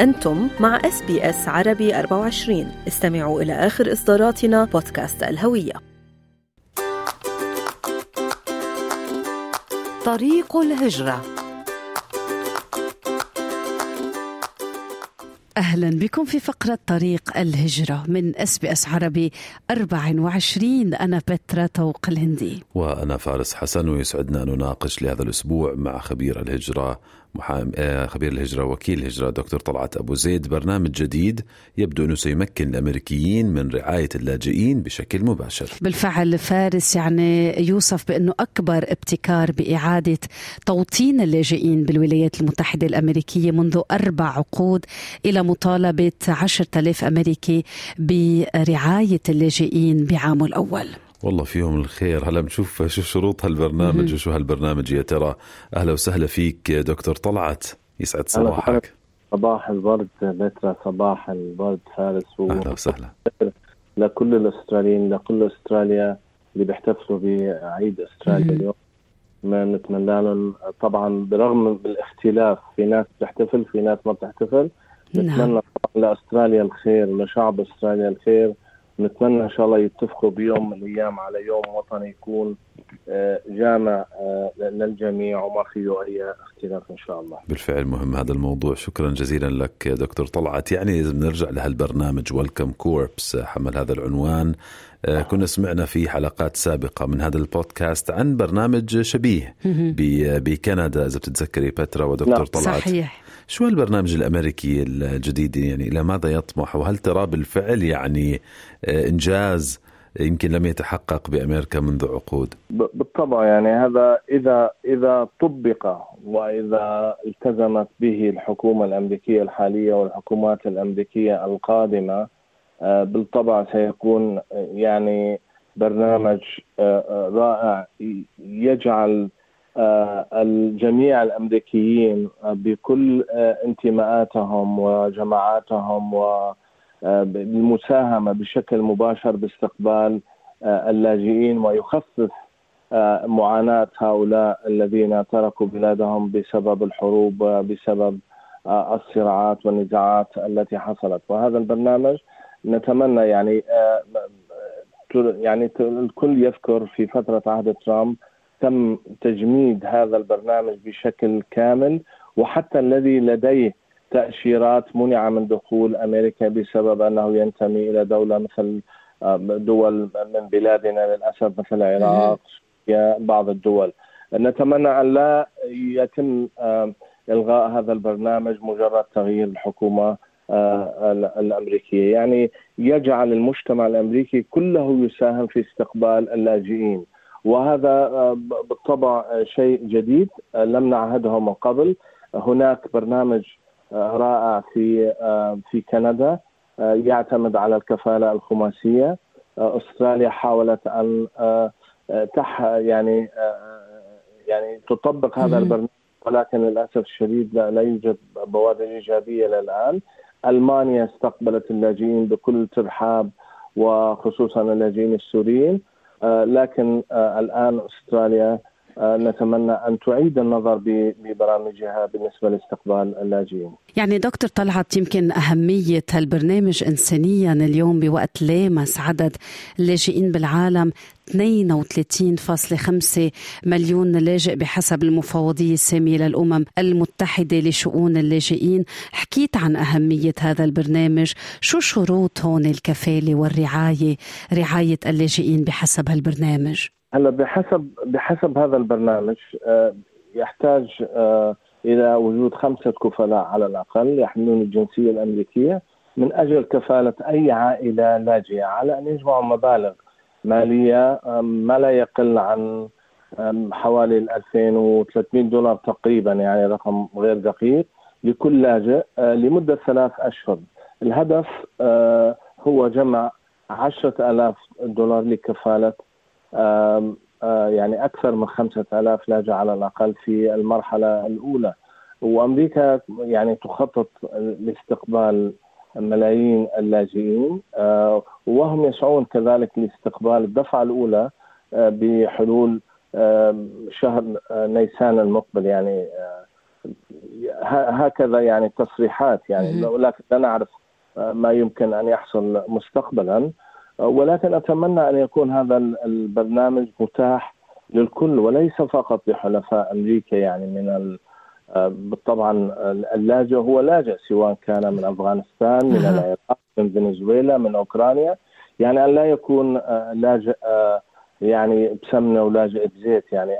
أنتم مع إس بي إس عربي 24 استمعوا إلى آخر إصداراتنا بودكاست الهوية. طريق الهجرة. أهلا بكم في فقرة طريق الهجرة من إس بي إس عربي 24 أنا بترا توق الهندي. وأنا فارس حسن ويسعدنا أن نناقش لهذا الأسبوع مع خبير الهجرة خبير الهجرة وكيل الهجرة دكتور طلعت أبو زيد برنامج جديد يبدو أنه سيمكن الأمريكيين من رعاية اللاجئين بشكل مباشر. بالفعل فارس يعني يوصف بأنه أكبر ابتكار بإعادة توطين اللاجئين بالولايات المتحدة الأمريكية منذ أربع عقود إلى مطالبة عشرة آلاف أمريكي برعاية اللاجئين بعامه الأول. والله فيهم الخير. هلا بنشوف شو شروط هالبرنامج وشو هالبرنامج. يا ترى أهلا وسهلا فيك دكتور طلعت. يسعد صباحك. صباح الورد بترا صباح الورد فارس و... أهلا وسهلا. لكل الأستراليين لكل أستراليا اللي بيحتفلوا بعيد أستراليا اليوم. ما نتمنى لهم طبعا برغم بالاختلاف في ناس بتحتفل في ناس ما بتحتفل. نتمنى نعم. لأستراليا الخير لشعب أستراليا الخير. نتمنى إن شاء الله يتفقوا بيوم من الأيام على يوم وطني يكون آه، جامع آه، للجميع وما فيه أي اختلاف إن شاء الله. بالفعل مهم هذا الموضوع، شكرا جزيلا لك دكتور طلعت، يعني اذا بنرجع لهالبرنامج ويلكم كوربس حمل هذا العنوان آه، كنا سمعنا في حلقات سابقة من هذا البودكاست عن برنامج شبيه بكندا إذا بتتذكري بترا ودكتور. نعم. طلعت صحيح شو البرنامج الأمريكي الجديد يعني؟ إلى ماذا يطمح؟ وهل ترى بالفعل يعني آه، إنجاز يمكن لم يتحقق بأمريكا منذ عقود؟ بالطبع يعني هذا إذا إذا طبق وإذا التزمت به الحكومة الأمريكية الحالية والحكومات الأمريكية القادمة آه، بالطبع سيكون يعني برنامج آه، رائع يجعل آه، الجميع الأمريكيين آه، بكل آه، انتماءاتهم وجماعاتهم والمساهمه بشكل مباشر باستقبال اللاجئين ويخفف معاناة هؤلاء الذين تركوا بلادهم بسبب الحروب وبسبب الصراعات والنزاعات التي حصلت. وهذا البرنامج نتمنى يعني يعني الكل يذكر في فترة عهد ترامب تم تجميد هذا البرنامج بشكل كامل وحتى الذي لديه تأشيرات منع من دخول أمريكا بسبب أنه ينتمي إلى دولة مثل آه، دول من بلادنا للأسف مثل العراق بعض الدول. نتمنى أن لا يتم إلغاء هذا البرنامج مجرد تغيير الحكومة آه، الأمريكية. يعني يجعل المجتمع الأمريكي كله يساهم في استقبال اللاجئين. وهذا آه، بالطبع آه، شيء جديد آه، لم نعهده من قبل. هناك برنامج رائع في في كندا يعتمد على الكفالة الخماسية. أستراليا حاولت أن تح يعني يعني تطبق هذا البرنامج ولكن للأسف الشديد لا, لا يوجد بوادر إيجابية للآن. ألمانيا استقبلت اللاجئين بكل ترحاب وخصوصا اللاجئين السوريين. لكن آه، الآن أستراليا آه، نتمنى أن تعيد النظر ببرامجها بالنسبة لاستقبال اللاجئين. يعني دكتور طلعت يمكن أهمية هالبرنامج انسانيا اليوم بوقت لامس عدد اللاجئين بالعالم 32.5 مليون لاجئ بحسب المفوضية السامية للأمم المتحدة لشؤون اللاجئين حكيت عن أهمية هذا البرنامج شو شروط هون الكفالة والرعاية رعاية اللاجئين بحسب هالبرنامج هلا بحسب بحسب هذا البرنامج آه، يحتاج آه، إلى وجود خمسة كفلاء على الأقل يحملون الجنسية الأمريكية من أجل كفالة أي عائلة لاجئة على أن يجمعوا مبالغ مالية ما لا يقل عن حوالي 2300 دولار تقريبا يعني رقم غير دقيق لكل لاجئ آه، لمدة ثلاث أشهر. الهدف هو جمع 10000 دولار لكفالة يعني أكثر من خمسة آلاف لاجئ على الأقل في المرحلة الأولى. وأمريكا يعني تخطط لاستقبال ملايين اللاجئين وهم يسعون كذلك لاستقبال الدفعة الأولى بحلول شهر نيسان المقبل. يعني هكذا يعني تصريحات يعني. ولكن لا نعرف ما يمكن أن يحصل مستقبلا. ولكن أتمنى أن يكون هذا البرنامج متاح للكل وليس فقط لحلفاء أمريكا يعني من طبعا اللاجئ هو لاجئ سواء كان من أفغانستان من العراق من فنزويلا من أوكرانيا. يعني أن لا يكون لاجئ يعني بسمنه ولاجئ بزيت. يعني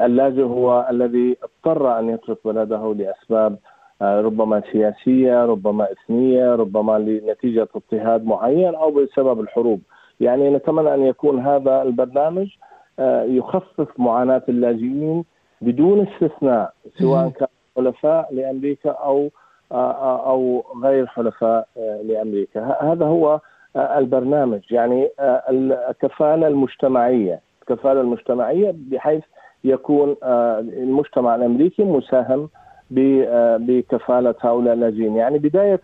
اللاجئ هو الذي اضطر أن يترك بلده لأسباب آه، ربما سياسية، ربما إثنية، ربما لنتيجة اضطهاد معين أو بسبب الحروب. يعني نتمنى أن يكون هذا البرنامج آه، يخفف معاناة اللاجئين بدون استثناء سواء كان حلفاء لأمريكا أو آه، أو غير حلفاء لأمريكا. هذا هو البرنامج يعني الكفالة المجتمعية، الكفالة المجتمعية بحيث يكون المجتمع الأمريكي مساهم بكفالة هؤلاء اللاجئين، يعني بداية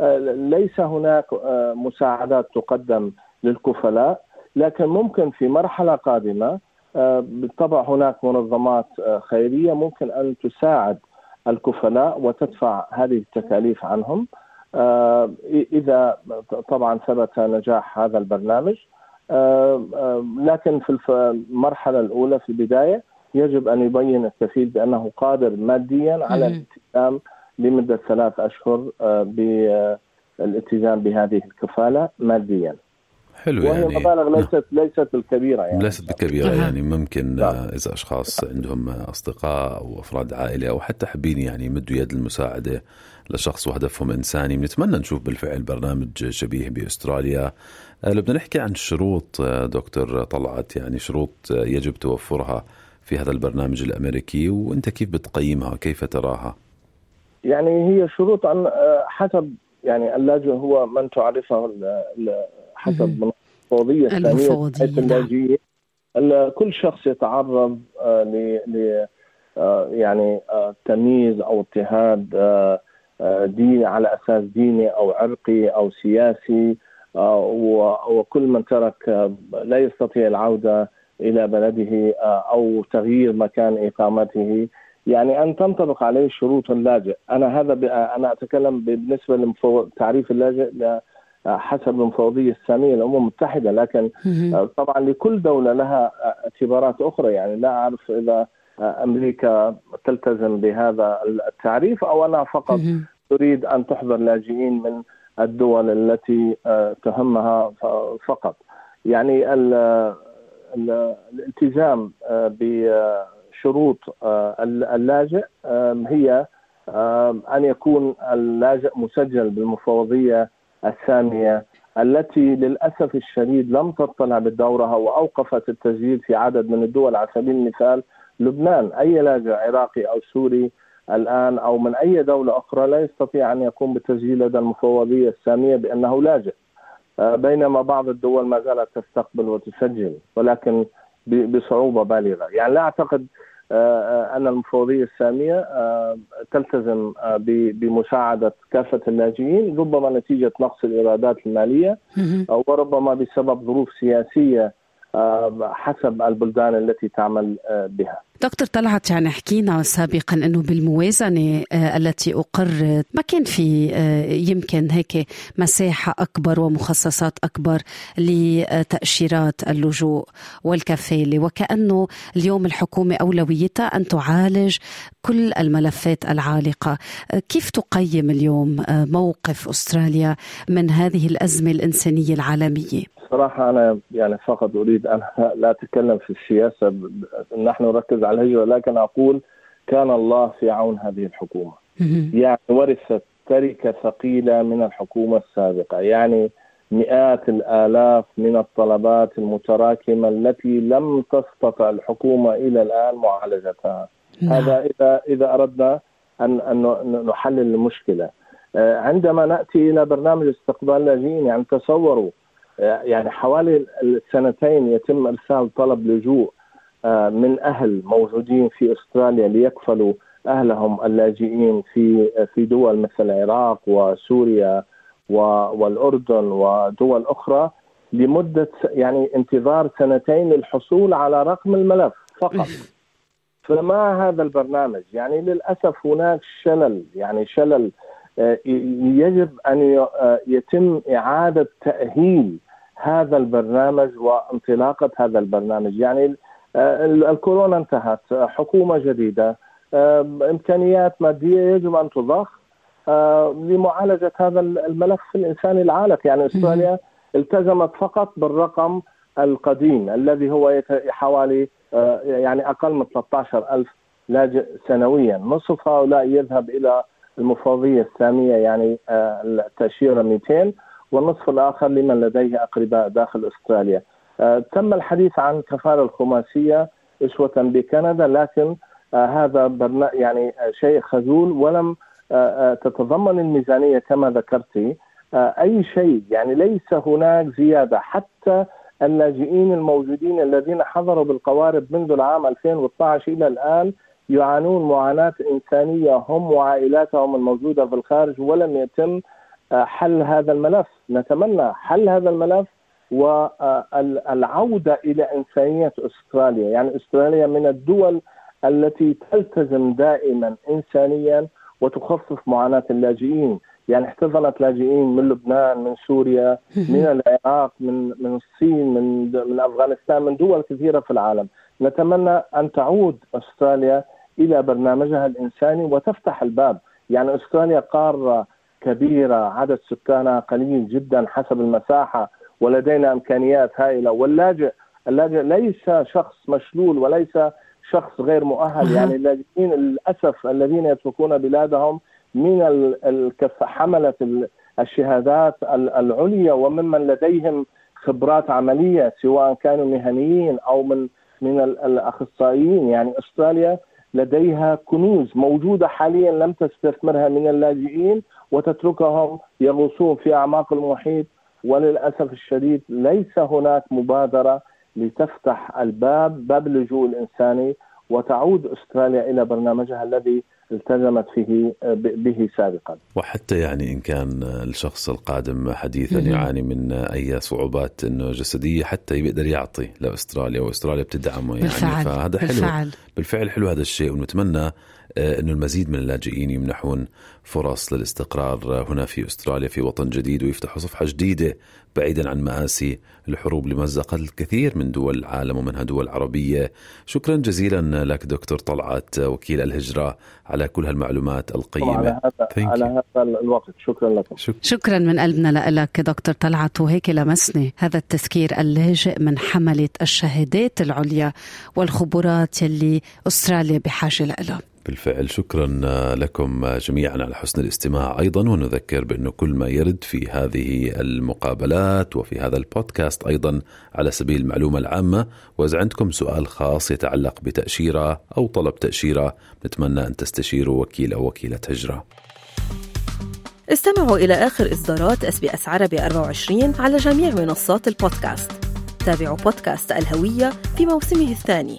آه، ليس هناك آه، مساعدات تقدم للكفلاء لكن ممكن في مرحلة قادمة آه، بالطبع هناك منظمات خيرية ممكن أن تساعد الكفلاء وتدفع هذه التكاليف عنهم. إذا طبعا ثبت نجاح هذا البرنامج. لكن في المرحله الأولى في البداية يجب أن يبين الكفيل بأنه قادر ماديا على الالتزام لمدة ثلاث أشهر آه، بالالتزام بهذه الكفالة ماديا. حلو وهي يعني. مبالغ ليست ليست الكبيره يعني. ليست الكبيره يعني ممكن لا. نعم. إذا أشخاص عندهم أصدقاء أو أفراد عائلة أو حتى حابين يعني يمدوا يد المساعدة لشخص وهدفهم إنساني. بنتمنى نشوف بالفعل برنامج شبيه بأستراليا. آه، لو بدنا نحكي عن الشروط آه، دكتور طلعت يعني شروط يجب توفرها. في هذا البرنامج الأمريكي وأنت كيف بتقيمها؟ كيف تراها؟ يعني هي شروط عن حسب يعني اللاجئ هو من تعرفه حسب المفوضية الثانية حيث اللاجئين كل شخص يتعرض آه، ل آه، يعني آه، تمييز أو اضطهاد ديني على أساس ديني أو عرقي أو سياسي وكل من ترك لا يستطيع العودة إلى بلده آه، أو تغيير مكان إقامته. يعني أن تنطبق عليه شروط اللاجئ أنا هذا أنا أتكلم بالنسبة لتعريف اللاجئ آه، حسب المفوضية السامية للامم المتحدة. لكن آه، طبعا لكل دولة لها اعتبارات أخرى. يعني لا أعرف إذا أمريكا تلتزم بهذا التعريف أو انها فقط تريد أن تحضر لاجئين من الدول التي تهمها فقط. يعني الالتزام آه، بشروط آه، اللاجئ هي أن يكون اللاجئ مسجل بالمفوضية الساميه التي للأسف الشديد لم تطلع بدورها وأوقفت التسجيل في عدد من الدول. على سبيل المثال لبنان أي لاجئ عراقي أو سوري الآن أو من أي دولة أخرى لا يستطيع أن يقوم بالتسجيل لدى المفوضية الساميه بأنه لاجئ. بينما بعض الدول ما زالت تستقبل وتسجل ولكن بصعوبة بالغة، يعني لا أعتقد آه، آه، أن المفوضية السامية تلتزم بمساعدة كافة اللاجئين ربما نتيجة نقص الإيرادات المالية وربما بسبب ظروف سياسية حسب البلدان التي تعمل بها. دكتور طلعت يعني حكينا سابقا إنه بالموازنة آه، التي اقرت ما كان في آه، يمكن هيك مساحة أكبر ومخصصات أكبر لتأشيرات اللجوء والكفالة. وكأنه اليوم الحكومة أولويتها أن تعالج كل الملفات العالقة. آه، كيف تقيم اليوم موقف أستراليا من هذه الأزمة الإنسانية العالمية؟ صراحة أنا يعني فقط أريد أن لا أتكلم في السياسة نحن نركز على الهجرة لكن أقول كان الله في عون هذه الحكومة. يعني ورثت تركة ثقيلة من الحكومة السابقة يعني مئات الآلاف من الطلبات المتراكمة التي لم تستطع الحكومة إلى الآن معالجتها. نعم. هذا إذا إذا أردنا أن أن نحلل المشكلة. آه، عندما نأتي إلى برنامج استقبال لاجئين يعني تصوروا يعني حوالي السنتين يتم إرسال طلب لجوء آه، من أهل موجودين في أستراليا ليكفلوا أهلهم اللاجئين في في دول مثل العراق وسوريا والأردن ودول أخرى لمدة يعني انتظار سنتين للحصول على رقم الملف فقط. فما هذا البرنامج؟ يعني للأسف هناك شلل يعني شلل آه، يجب أن آه، يتم إعادة تأهيل هذا البرنامج وانطلاقة هذا البرنامج. يعني آه، الكورونا انتهت حكومة جديدة إمكانيات مادية يجب أن تضخ لمعالجة هذا الملف الإنساني العالق يعني أستراليا التزمت فقط بالرقم القديم الذي هو حوالي يعني أقل من 13 ألف لاجئ سنويا. نصف هؤلاء يذهب إلى المفوضية السامية يعني آه، التأشيرة 200 والنصف الآخر لمن لديه أقرباء داخل أستراليا. آه، تم الحديث عن كفاله الخماسية اسوه بكندا لكن آه، هذا يعني شيء خذول ولم تتضمن الميزانية كما ذكرتي أي شيء يعني ليس هناك زيادة حتى اللاجئين الموجودين الذين حضروا بالقوارب منذ العام 2012 إلى الآن يعانون معاناة إنسانية هم وعائلاتهم الموجودة في الخارج ولم يتم آه، حل هذا الملف. نتمنى حل هذا الملف والعودة إلى إنسانية أستراليا. يعني أستراليا من الدول التي تلتزم دائما إنسانيا وتخفف معاناة اللاجئين. يعني احتضنت لاجئين من لبنان من سوريا من العراق من من الصين من من أفغانستان من دول كثيرة في العالم. نتمنى أن تعود أستراليا إلى برنامجها الإنساني وتفتح الباب، يعني أستراليا قارة كبيرة عدد سكانها قليل جدا حسب المساحة ولدينا إمكانيات هائلة. واللاجئ اللاجئ ليس شخص مشلول وليس شخص غير مؤهل. يعني اللاجئين للأسف الذين يتركون بلادهم من حملة الشهادات العليا وممن لديهم خبرات عملية سواء كانوا مهنيين أو من من الأخصائيين. يعني أستراليا لديها كنوز موجودة حاليا لم تستثمرها من اللاجئين وتتركهم يغوصون في أعماق المحيط. وللأسف الشديد ليس هناك مبادرة لتفتح الباب باب اللجوء الإنساني وتعود أستراليا إلى برنامجها الذي التزمت فيه به سابقا وحتى يعني إن كان الشخص القادم حديثا يعاني من أي صعوبات إنه جسدية حتى يقدر يعطي لأستراليا وأستراليا بتدعمه يعني بالفعل. فهذا حلو بالفعل. بالفعل حلو هذا الشيء ونتمنى آه، إنه المزيد من اللاجئين يمنحون فرص للاستقرار هنا في أستراليا في وطن جديد ويفتحوا صفحة جديدة بعيدا عن مآسي الحروب اللي مزقت الكثير من دول العالم ومنها دول عربية. شكرا جزيلا لك دكتور طلعت وكيل الهجرة على كل هالمعلومات القيمة. على هذا على هذا الوقت شكرا لكم. شك... شكرا من قلبنا لك دكتور طلعت وهيك لمسني هذا التذكير اللاجئ من حملة الشهادات العليا والخبرات يلي أستراليا بحاجة لها. بالفعل شكرا لكم جميعا على حسن الاستماع أيضا ونذكر بانه كل ما يرد في هذه المقابلات وفي هذا البودكاست أيضا على سبيل المعلومة العامة وإذا عندكم سؤال خاص يتعلق بتأشيرة أو طلب تأشيرة نتمنى أن تستشيروا وكيل أو وكيلة هجرة. استمعوا إلى آخر إصدارات اس بي إس عربي 24 على جميع منصات البودكاست. تابعوا بودكاست الهوية في موسمه الثاني